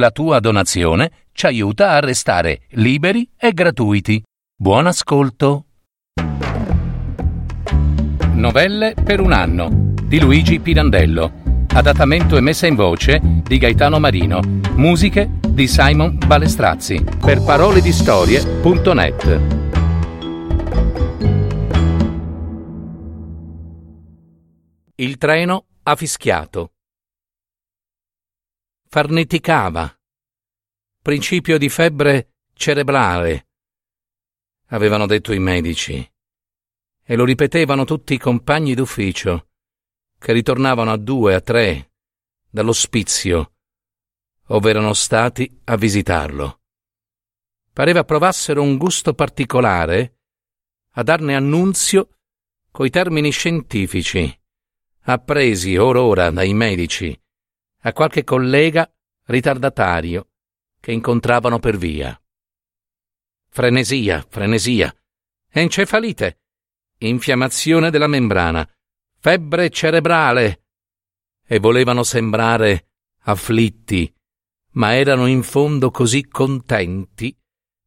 La tua donazione ci aiuta a restare liberi e gratuiti. Buon ascolto. Novelle per un anno di Luigi Pirandello. Adattamento e messa in voce di Gaetano Marino. Musiche di Simon Balestrazzi. Per parole di storie.net. Il treno ha fischiato. Farneticava. Principio di febbre cerebrale. Avevano detto i medici. E lo ripetevano tutti i compagni d'ufficio, che ritornavano a due, a tre, dall'ospizio, ove erano stati a visitarlo. Pareva provassero un gusto particolare a darne annunzio coi termini scientifici appresi or ora dai medici, a qualche collega ritardatario che incontravano per via. Frenesia, frenesia, encefalite, infiammazione della membrana, febbre cerebrale, e volevano sembrare afflitti, ma erano in fondo così contenti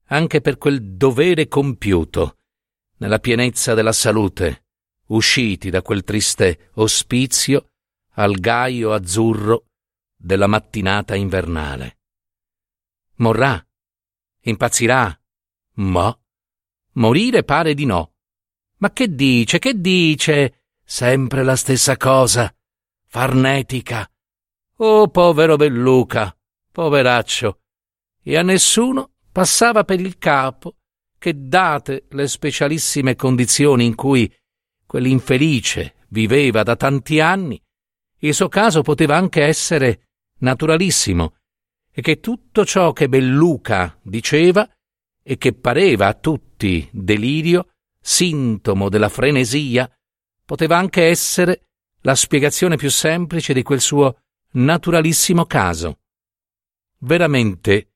anche per quel dovere compiuto, nella pienezza della salute, usciti da quel triste ospizio al gaio azzurro della mattinata invernale. Morrà? Impazzirà? Ma? Morire pare di no. Ma che dice? Che dice? Sempre la stessa cosa. Farnetica. Oh, povero Belluca, poveraccio. E a nessuno passava per il capo che, date le specialissime condizioni in cui quell'infelice viveva da tanti anni, il suo caso poteva anche essere naturalissimo e che tutto ciò che Belluca diceva e che pareva a tutti delirio, sintomo della frenesia, poteva anche essere la spiegazione più semplice di quel suo naturalissimo caso. Veramente,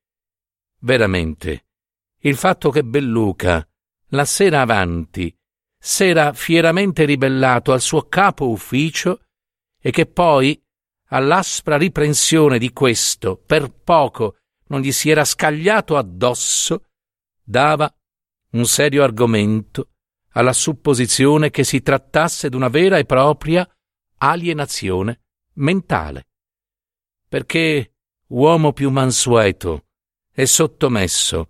veramente, il fatto che Belluca, la sera avanti, s'era fieramente ribellato al suo capo ufficio e che poi, all'aspra riprensione di questo, per poco non gli si era scagliato addosso, dava un serio argomento alla supposizione che si trattasse d'una vera e propria alienazione mentale. Perché uomo più mansueto e sottomesso,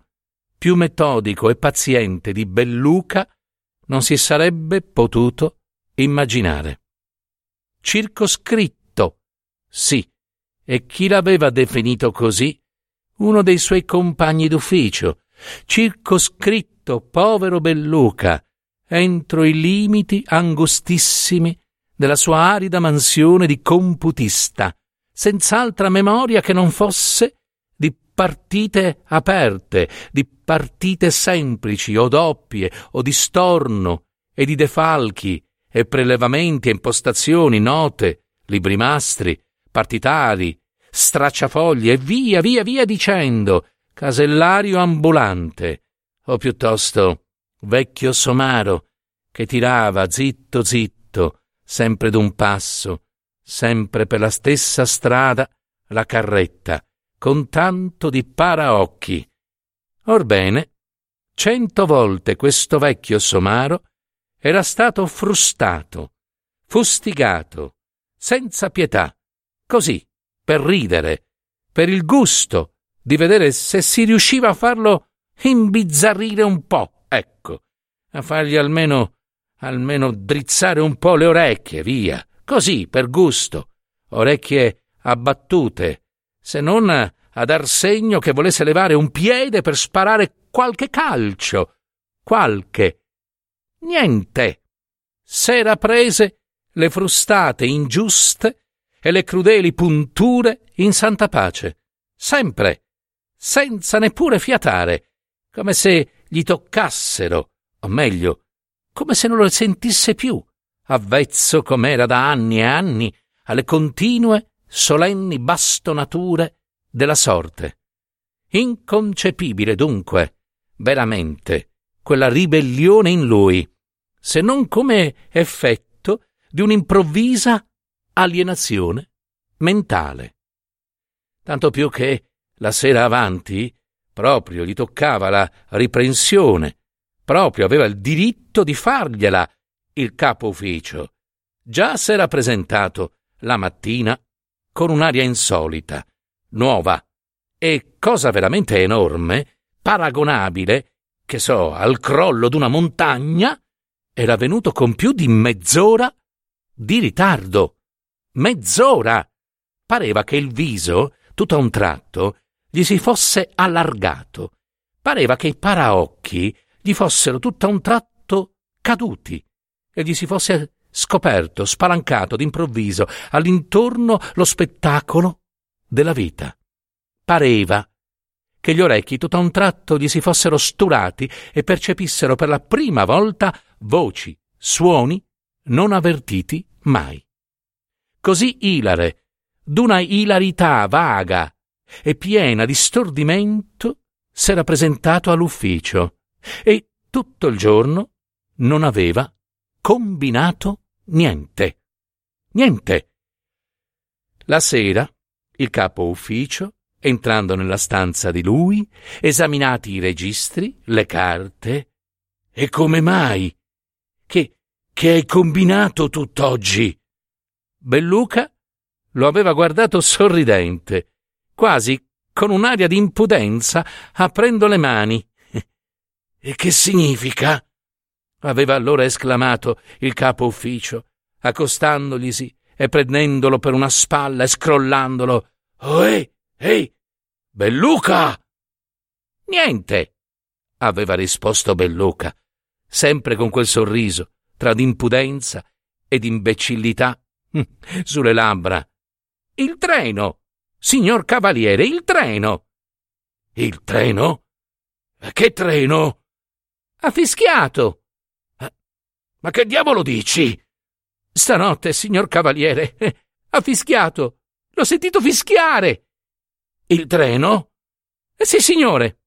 più metodico e paziente di Belluca, non si sarebbe potuto immaginare. Circoscritto, sì, e chi l'aveva definito così? Uno dei suoi compagni d'ufficio. Circoscritto, povero Belluca, entro i limiti angustissimi della sua arida mansione di computista, senz'altra memoria che non fosse di partite aperte, di partite semplici o doppie o di storno e di defalchi e prelevamenti e impostazioni, note, libri mastri, partitari, stracciafogli e via, via, via dicendo, casellario ambulante, o piuttosto vecchio somaro che tirava zitto zitto, sempre d'un passo, sempre per la stessa strada, la carretta, con tanto di paraocchi. Orbene, cento volte questo vecchio somaro era stato frustato, fustigato, senza pietà, così, per ridere, per il gusto di vedere se si riusciva a farlo imbizzarrire un po', ecco, a fargli almeno, almeno drizzare un po' le orecchie, via, così, per gusto, orecchie abbattute, se non a dar segno che volesse levare un piede per sparare qualche calcio. Qualche. Niente. S'era prese le frustate ingiuste e le crudeli punture in santa pace. Sempre. Senza neppure fiatare. Come se gli toccassero. O meglio, come se non le sentisse più. Avvezzo com'era da anni e anni alle continue solenni bastonature della sorte. Inconcepibile dunque, veramente, quella ribellione in lui, se non come effetto di un'improvvisa alienazione mentale. Tanto più che La sera avanti proprio gli toccava la riprensione, proprio aveva il diritto di fargliela il capo ufficio. Già s'era presentato la mattina con un'aria insolita, nuova e cosa veramente enorme, paragonabile, che so, al crollo d'una montagna, era venuto con più di mezz'ora di ritardo. Mezz'ora! Pareva che il viso, tutto a un tratto, gli si fosse allargato. Pareva che i paraocchi gli fossero tutto a un tratto caduti e gli si fosse scoperto, spalancato d'improvviso all'intorno lo spettacolo della vita. Pareva che gli orecchi tutto a un tratto gli si fossero sturati e percepissero per la prima volta voci, suoni non avvertiti mai. Così ilare, d'una ilarità vaga e piena di stordimento, s'era presentato all'ufficio e tutto il giorno non aveva combinato niente. Niente. La sera il capo ufficio, entrando nella stanza di lui, esaminati i registri, le carte. E come mai? Che, che hai combinato tutt'oggi? Belluca lo aveva guardato sorridente, quasi con un'aria di impudenza, aprendo le mani. E che significa? aveva allora esclamato il capo ufficio, accostandoglisi e prendendolo per una spalla e scrollandolo. Oh, ehi, ehi, Belluca! Niente, aveva risposto Belluca, sempre con quel sorriso tra d'impudenza ed imbecillità sulle labbra. Il treno, signor cavaliere, il treno. Il treno? Che treno? Ha fischiato. Ma che diavolo dici? Stanotte, signor cavaliere, ha fischiato. L'ho sentito fischiare. Il treno? Eh, sì, signore.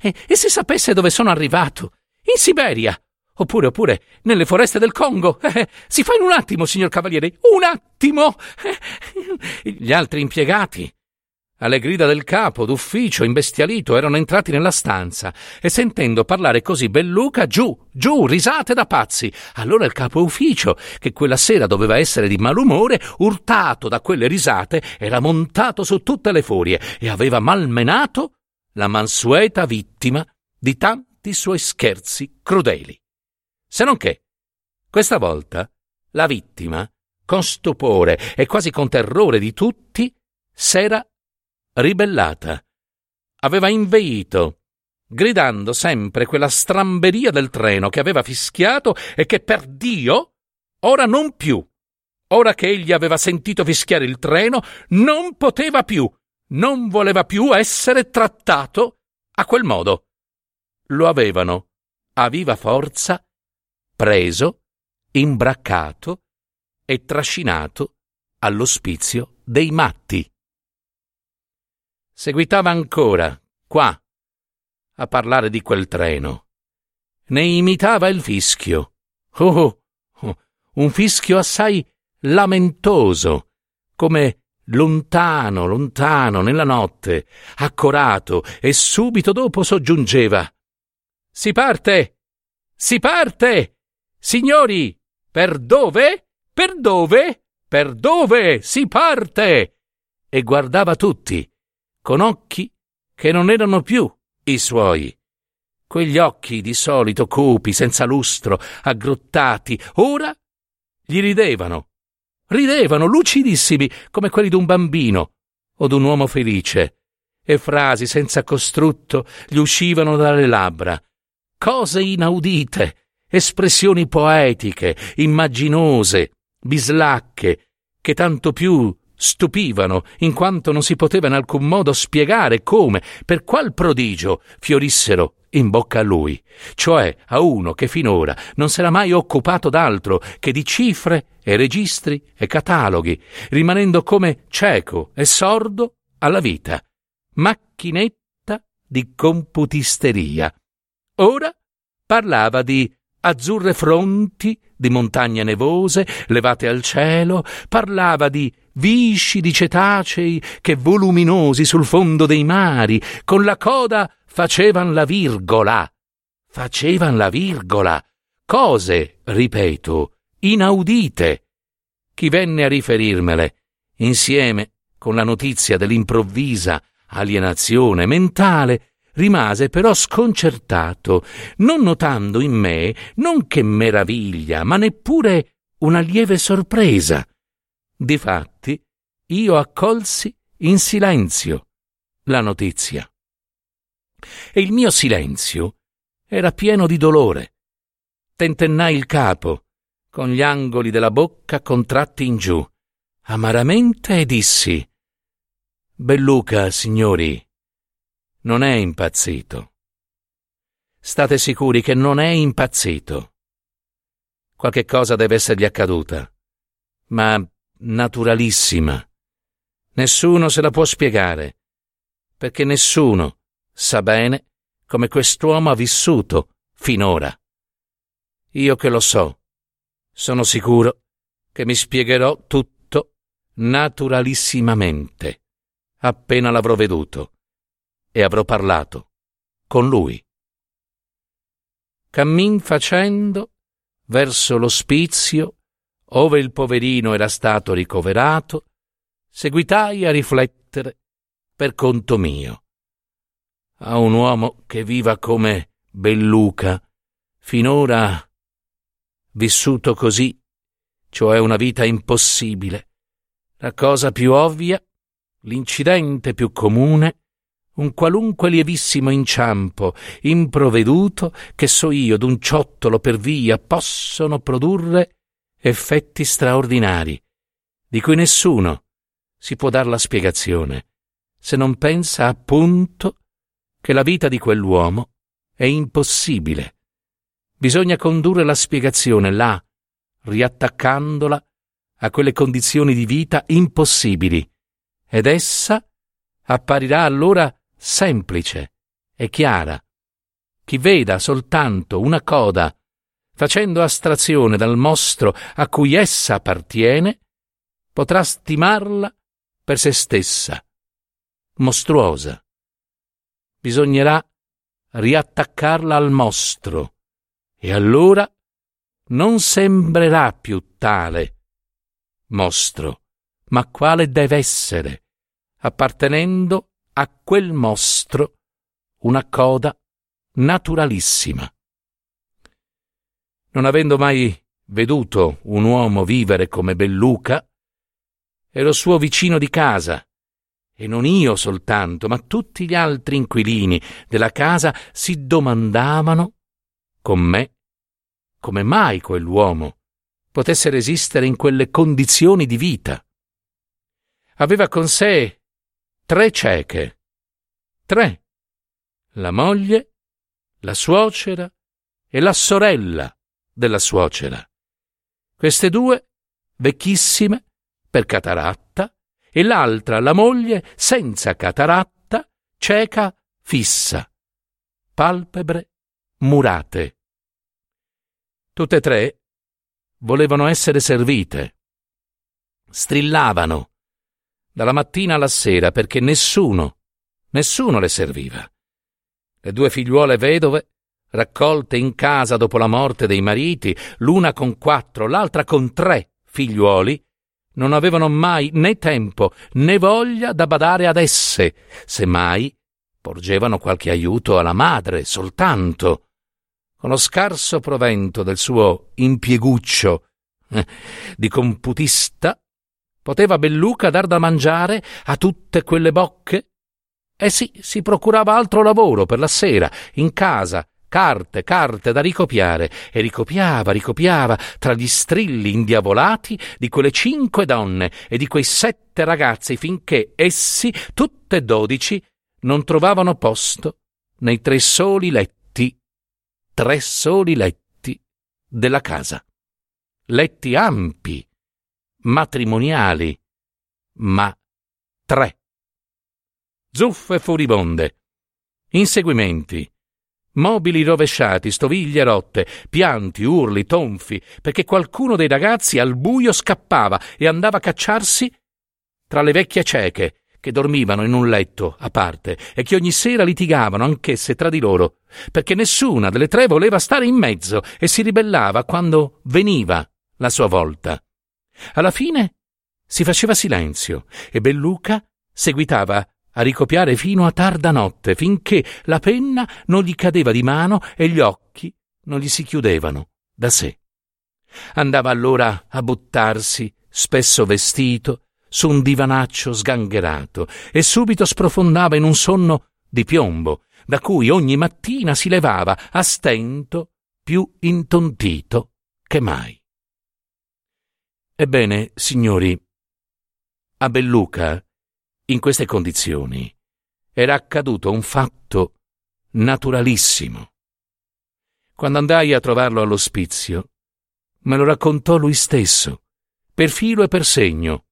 E, e se sapesse dove sono arrivato? In Siberia. Oppure, oppure, nelle foreste del Congo. Eh, si fa in un attimo, signor cavaliere. Un attimo. Eh, gli altri impiegati alle grida del capo d'ufficio, imbestialito, erano entrati nella stanza e sentendo parlare così Belluca, giù, giù, risate da pazzi. Allora il capo ufficio, che quella sera doveva essere di malumore, urtato da quelle risate, era montato su tutte le furie e aveva malmenato la mansueta vittima di tanti suoi scherzi crudeli. Se non che, questa volta, la vittima, con stupore e quasi con terrore di tutti, s'era ribellata. Aveva inveito, gridando sempre quella stramberia del treno che aveva fischiato e che per Dio ora non più. Ora che egli aveva sentito fischiare il treno, non poteva più, non voleva più essere trattato a quel modo. Lo avevano, a viva forza, preso, imbraccato e trascinato all'ospizio dei matti. Seguitava ancora, qua, a parlare di quel treno. Ne imitava il fischio. Oh, oh, un fischio assai lamentoso, come lontano, lontano, nella notte, accorato, e subito dopo soggiungeva. Si parte! Si parte! Signori, per dove? Per dove? Per dove si parte? E guardava tutti con occhi che non erano più i suoi. Quegli occhi di solito cupi, senza lustro, aggrottati, ora gli ridevano. Ridevano, lucidissimi, come quelli d'un bambino o d'un uomo felice, e frasi senza costrutto gli uscivano dalle labbra. Cose inaudite, espressioni poetiche, immaginose, bislacche, che tanto più stupivano, in quanto non si poteva in alcun modo spiegare come, per qual prodigio fiorissero in bocca a lui, cioè a uno che finora non s'era mai occupato d'altro che di cifre e registri e cataloghi, rimanendo come cieco e sordo alla vita, macchinetta di computisteria. Ora parlava di azzurre fronti di montagne nevose levate al cielo, parlava di viscidi cetacei che voluminosi sul fondo dei mari, con la coda facevan la virgola. Facevan la virgola. Cose, ripeto, inaudite. Chi venne a riferirmele, insieme con la notizia dell'improvvisa alienazione mentale, rimase però sconcertato, non notando in me non che meraviglia, ma neppure una lieve sorpresa. Difatti, io accolsi in silenzio la notizia. E il mio silenzio era pieno di dolore. Tentennai il capo, con gli angoli della bocca contratti in giù, amaramente e dissi Belluca, signori, non è impazzito. State sicuri che non è impazzito. Qualche cosa deve essergli accaduta, ma naturalissima. Nessuno se la può spiegare, perché nessuno sa bene come quest'uomo ha vissuto finora. Io che lo so, sono sicuro che mi spiegherò tutto naturalissimamente, appena l'avrò veduto e avrò parlato con lui. Cammin facendo verso l'ospizio, ove il poverino era stato ricoverato, seguitai a riflettere per conto mio. A un uomo che viva come Belluca, finora vissuto così, cioè una vita impossibile, la cosa più ovvia, l'incidente più comune, un qualunque lievissimo inciampo improvveduto che so io d'un ciottolo per via possono produrre effetti straordinari, di cui nessuno si può dar la spiegazione, se non pensa appunto che la vita di quell'uomo è impossibile. Bisogna condurre la spiegazione là, riattaccandola a quelle condizioni di vita impossibili, ed essa apparirà allora semplice e chiara. Chi veda soltanto una coda, facendo astrazione dal mostro a cui essa appartiene, potrà stimarla per se stessa, mostruosa. Bisognerà riattaccarla al mostro, e allora non sembrerà più tale mostro, ma quale deve essere, appartenendo a quel mostro una coda naturalissima. Non avendo mai veduto un uomo vivere come Belluca, ero suo vicino di casa, e non io soltanto, ma tutti gli altri inquilini della casa si domandavano con me come mai quell'uomo potesse resistere in quelle condizioni di vita. Aveva con sé tre cieche. Tre. La moglie, la suocera e la sorella della suocera. Queste due, vecchissime, per cataratta, e l'altra, la moglie, senza cataratta, cieca, fissa. Palpebre murate. Tutte e tre volevano essere servite. Strillavano dalla mattina alla sera perché nessuno, nessuno le serviva. Le due figliuole vedove, raccolte in casa dopo la morte dei mariti, l'una con quattro, l'altra con tre figliuoli, non avevano mai né tempo né voglia da badare ad esse, semmai porgevano qualche aiuto alla madre soltanto. Con lo scarso provento del suo impieguccio eh, di computista, Poteva Belluca dar da mangiare a tutte quelle bocche? Eh sì, si procurava altro lavoro per la sera, in casa, carte, carte da ricopiare, e ricopiava, ricopiava tra gli strilli indiavolati di quelle cinque donne e di quei sette ragazzi finché essi, tutte dodici, non trovavano posto nei tre soli letti, tre soli letti della casa. Letti ampi, matrimoniali, ma tre. Zuffe furibonde, inseguimenti, Mobili rovesciati, stoviglie rotte, pianti, urli, tonfi, perché qualcuno dei ragazzi al buio scappava e andava a cacciarsi tra le vecchie cieche che dormivano in un letto a parte e che ogni sera litigavano anch'esse tra di loro, perché nessuna delle tre voleva stare in mezzo e si ribellava quando veniva la sua volta. Alla fine si faceva silenzio e Belluca seguitava a ricopiare fino a tarda notte, finché la penna non gli cadeva di mano e gli occhi non gli si chiudevano da sé. Andava allora a buttarsi, spesso vestito, su un divanaccio sgangherato e subito sprofondava in un sonno di piombo, da cui ogni mattina si levava a stento, più intontito che mai. Ebbene, signori, a Belluca in queste condizioni era accaduto un fatto naturalissimo. Quando andai a trovarlo all'ospizio, me lo raccontò lui stesso, per filo e per segno.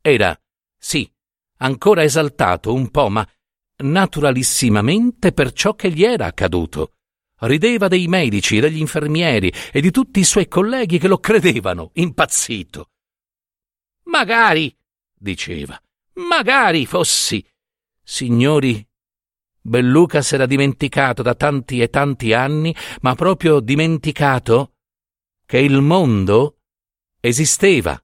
Era, sì, ancora esaltato un po', ma naturalissimamente per ciò che gli era accaduto. Rideva dei medici degli infermieri e di tutti i suoi colleghi che lo credevano impazzito. Magari, diceva. Magari fossi. Signori, Belluca s'era dimenticato da tanti e tanti anni, ma proprio dimenticato che il mondo esisteva.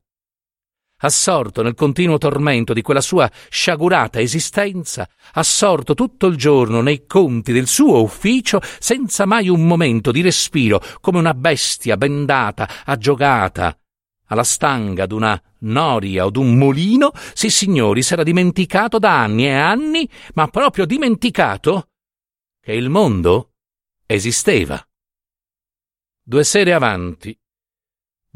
Assorto nel continuo tormento di quella sua sciagurata esistenza, assorto tutto il giorno nei conti del suo ufficio, senza mai un momento di respiro, come una bestia bendata, aggiogata, alla stanga d'una noria o d'un mulino, sì signori, s'era dimenticato da anni e anni, ma proprio dimenticato che il mondo esisteva. Due sere avanti,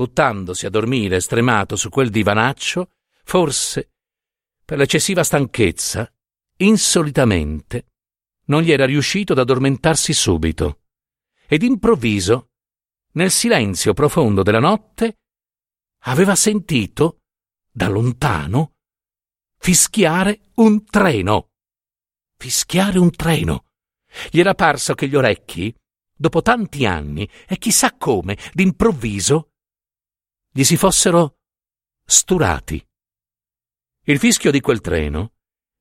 buttandosi a dormire stremato su quel divanaccio, forse, per l'eccessiva stanchezza, insolitamente, non gli era riuscito ad addormentarsi subito. Ed improvviso, nel silenzio profondo della notte, aveva sentito, da lontano, fischiare un treno. Fischiare un treno. Gli era parso che gli orecchi, dopo tanti anni, e chissà come, d'improvviso, gli si fossero sturati. Il fischio di quel treno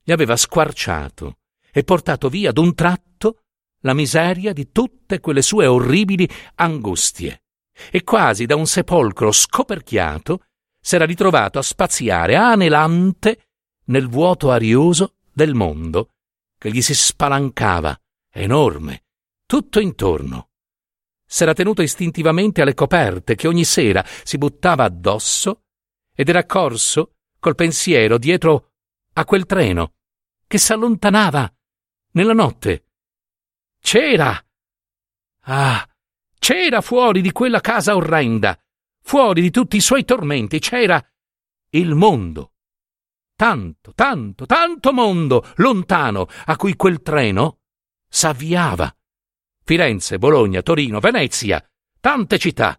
gli aveva squarciato e portato via d'un tratto la miseria di tutte quelle sue orribili angustie e quasi da un sepolcro scoperchiato s'era ritrovato a spaziare anelante nel vuoto arioso del mondo che gli si spalancava, enorme, tutto intorno. S'era tenuto istintivamente alle coperte che ogni sera si buttava addosso ed era corso col pensiero dietro a quel treno che s'allontanava nella notte. C'era! Ah, c'era fuori di quella casa orrenda, fuori di tutti i suoi tormenti, c'era il mondo. Tanto, tanto, tanto mondo lontano a cui quel treno s'avviava. Firenze, Bologna, Torino, Venezia, tante città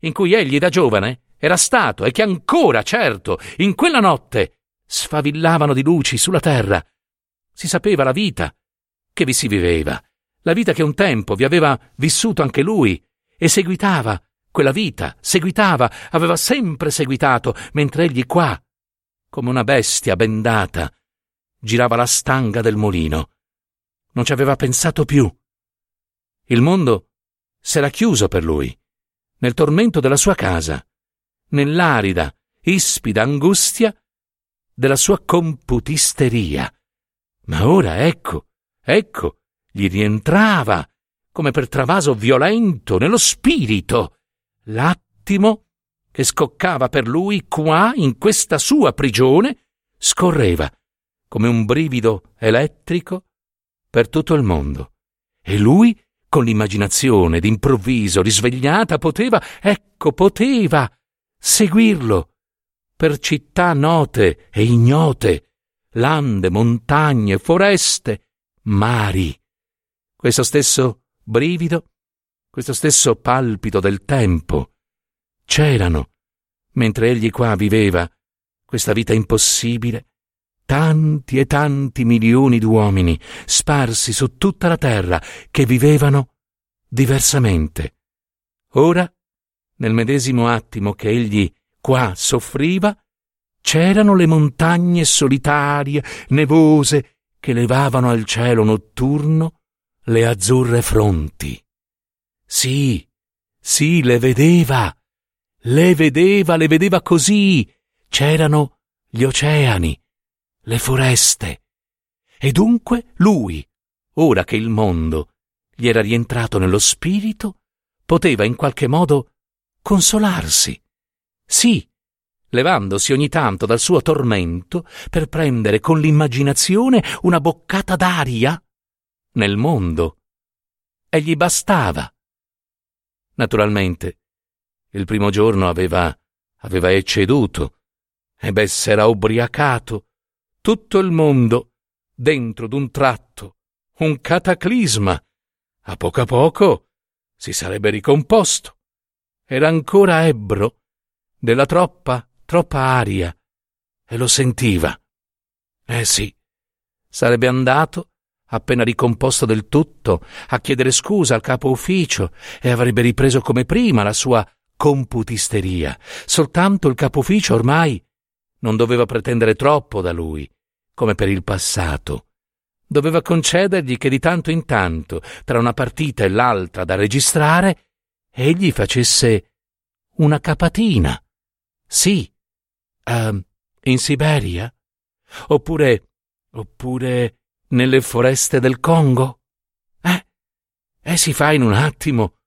in cui egli da giovane era stato e che ancora, certo, in quella notte sfavillavano di luci sulla terra. Si sapeva la vita che vi si viveva la vita che un tempo vi aveva vissuto anche lui, e seguitava quella vita, seguitava, aveva sempre seguitato, mentre egli qua, come una bestia bendata, girava la stanga del mulino. Non ci aveva pensato più. Il mondo s'era chiuso per lui, nel tormento della sua casa, nell'arida, ispida angustia della sua computisteria. Ma ora ecco, ecco, gli rientrava, come per travaso violento, nello spirito, l'attimo che scoccava per lui qua, in questa sua prigione, scorreva come un brivido elettrico per tutto il mondo. E lui, con l'immaginazione d'improvviso risvegliata, poteva, ecco, poteva seguirlo per città note e ignote, lande, montagne, foreste, mari. Questo stesso brivido, questo stesso palpito del tempo, c'erano, mentre egli qua viveva questa vita impossibile tanti e tanti milioni d'uomini sparsi su tutta la terra che vivevano diversamente. Ora, nel medesimo attimo che egli qua soffriva, c'erano le montagne solitarie, nevose, che levavano al cielo notturno le azzurre fronti. Sì, sì, le vedeva, le vedeva, le vedeva così. C'erano gli oceani, le foreste. E dunque lui, ora che il mondo gli era rientrato nello spirito, poteva in qualche modo consolarsi. Sì, levandosi ogni tanto dal suo tormento per prendere con l'immaginazione una boccata d'aria nel mondo. E gli bastava. Naturalmente, il primo giorno aveva, aveva ecceduto, e beh, s'era ubriacato. Tutto il mondo, dentro d'un tratto, un cataclisma. A poco a poco si sarebbe ricomposto. Era ancora ebbro della troppa, troppa aria, e lo sentiva. Eh sì, sarebbe andato, appena ricomposto del tutto, a chiedere scusa al capo ufficio e avrebbe ripreso come prima la sua computisteria. Soltanto il capo ufficio ormai non doveva pretendere troppo da lui, come per il passato. Doveva concedergli che di tanto in tanto, tra una partita e l'altra da registrare, egli facesse una capatina. Sì, uh, in Siberia? Oppure, oppure nelle foreste del Congo? Eh? E si fa in un attimo.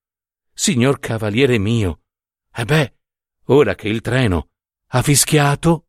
Signor cavaliere mio, e beh, ora che il treno ha fischiato.